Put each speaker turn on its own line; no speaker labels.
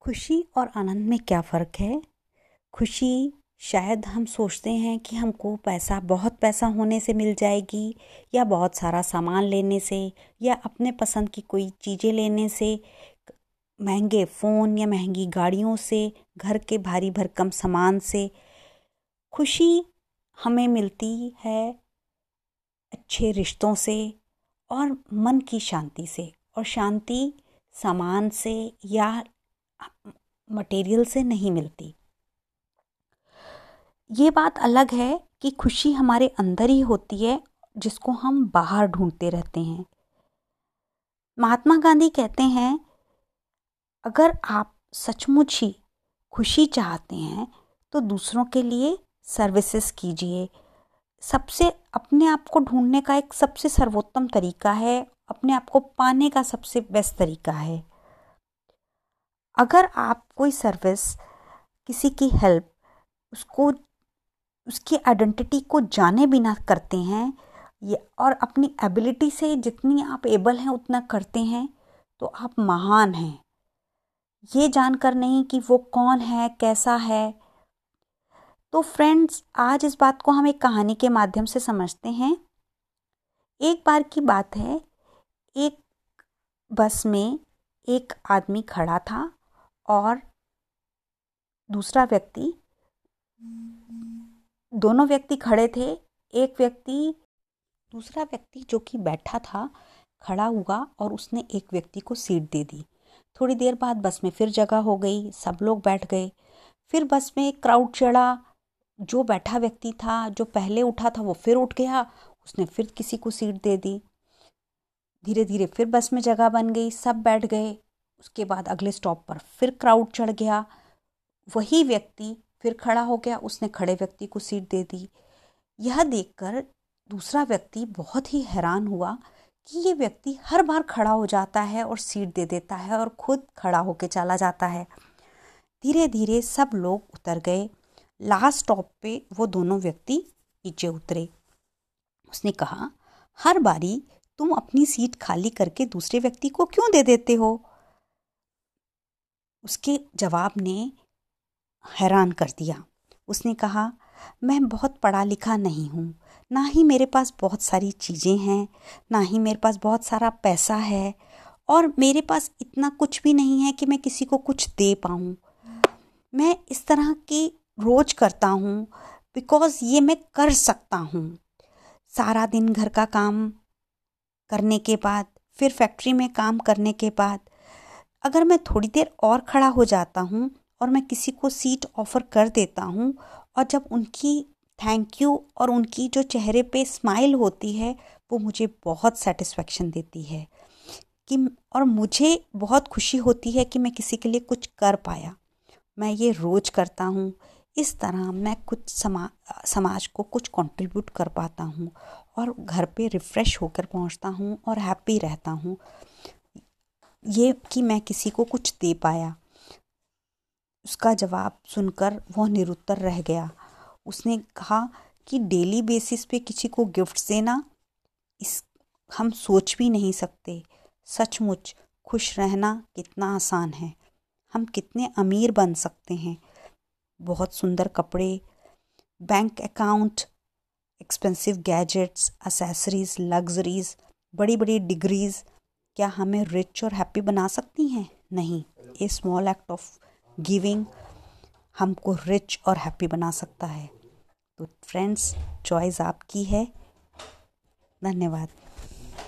खुशी और आनंद में क्या फ़र्क है? खुशी, शायद हम सोचते हैं कि हमको पैसा, बहुत पैसा होने से मिल जाएगी या बहुत सारा सामान लेने से या अपने पसंद की कोई चीज़ें लेने से, महँगे फ़ोन या महँगी गाड़ियों से, घर के भारी भरकम सामान से। खुशी हमें मिलती है अच्छे रिश्तों से और मन की शांति से और शांति सामान से या मटेरियल से नहीं मिलती। ये बात अलग है कि खुशी हमारे अंदर ही होती है, जिसको हम बाहर ढूंढते रहते हैं। महात्मा गांधी कहते हैं, अगर आप सचमुच ही खुशी चाहते हैं तो दूसरों के लिए सर्विसेज़ कीजिए। सबसे, अपने आप को ढूँढने का एक सबसे सर्वोत्तम तरीका है, अपने आप को पाने का सबसे बेस्ट तरीका है। अगर आप कोई सर्विस, किसी की हेल्प, उसको, उसकी आइडेंटिटी को जाने बिना करते हैं, ये और अपनी एबिलिटी से जितनी आप एबल हैं उतना करते हैं तो आप महान हैं। ये जानकर नहीं कि वो कौन है, कैसा है। तो फ्रेंड्स, आज इस बात को हम एक कहानी के माध्यम से समझते हैं। एक बार की बात है, एक बस में एक आदमी खड़ा था। और दूसरा व्यक्ति, दोनों व्यक्ति खड़े थे, एक व्यक्ति, दूसरा व्यक्ति जो कि बैठा था, खड़ा हुआ और उसने एक व्यक्ति को सीट दे दी। थोड़ी देर बाद बस में फिर जगह हो गई, सब लोग बैठ गए। फिर बस में क्राउड चढ़ा, जो बैठा व्यक्ति था, जो पहले उठा था, वो फिर उठ गया, उसने फिर किसी को सीट दे दी। धीरे धीरे फिर बस में जगह बन गई, सब बैठ गए। उसके बाद अगले स्टॉप पर फिर क्राउड चढ़ गया। वही व्यक्ति फिर खड़ा हो गया। उसने खड़े व्यक्ति को सीट दे दी। यह देखकर दूसरा व्यक्ति बहुत ही हैरान हुआ कि ये व्यक्ति हर बार खड़ा हो जाता है और सीट दे देता है और खुद खड़ा होकर चला जाता है। धीरे धीरे सब लोग उतर गए। लास्ट स्टॉप पे वो दोनों व्यक्ति नीचे उतरे। उसने कहा, हर बारी तुम अपनी सीट खाली करके दूसरे व्यक्ति को क्यों दे देते हो? उसके जवाब ने हैरान कर दिया। उसने कहा, मैं बहुत पढ़ा लिखा नहीं हूँ। ना ही मेरे पास बहुत सारी चीज़ें हैं, ना ही मेरे पास बहुत सारा पैसा है, और मेरे पास इतना कुछ भी नहीं है कि मैं किसी को कुछ दे पाऊँ। मैं इस तरह की रोज करता हूँ बिकॉज़ ये मैं कर सकता हूँ। सारा दिन घर का काम करने के बाद, फिर फैक्ट्री में काम करने के बाद अगर मैं थोड़ी देर और खड़ा हो जाता हूँ और मैं किसी को सीट ऑफ़र कर देता हूँ और जब उनकी थैंक यू और उनकी जो चेहरे पे स्माइल होती है, वो मुझे बहुत सेटिस्फेक्शन देती है कि और मुझे बहुत खुशी होती है कि मैं किसी के लिए कुछ कर पाया। मैं ये रोज़ करता हूँ। इस तरह मैं कुछ समा, समाज को कुछ कंट्रीब्यूट कर पाता हूँ और घर पे रिफ़्रेश होकर पहुँचता हूँ और हैप्पी रहता हूँ। ये कि मैं किसी को कुछ दे पाया। उसका जवाब सुनकर वह निरुत्तर रह गया। उसने कहा कि डेली बेसिस पे किसी को गिफ्ट देना, इस हम सोच भी नहीं सकते। सचमुच खुश रहना कितना आसान है। हम कितने अमीर बन सकते हैं। बहुत सुंदर कपड़े, bank account, expensive gadgets accessories luxuries बड़ी बड़ी डिग्रीज क्या हमें रिच और हैप्पी बना सकती हैं? नहीं। A small act of giving हमको रिच और हैप्पी बना सकता है। तो फ्रेंड्स चॉइस आपकी है। धन्यवाद।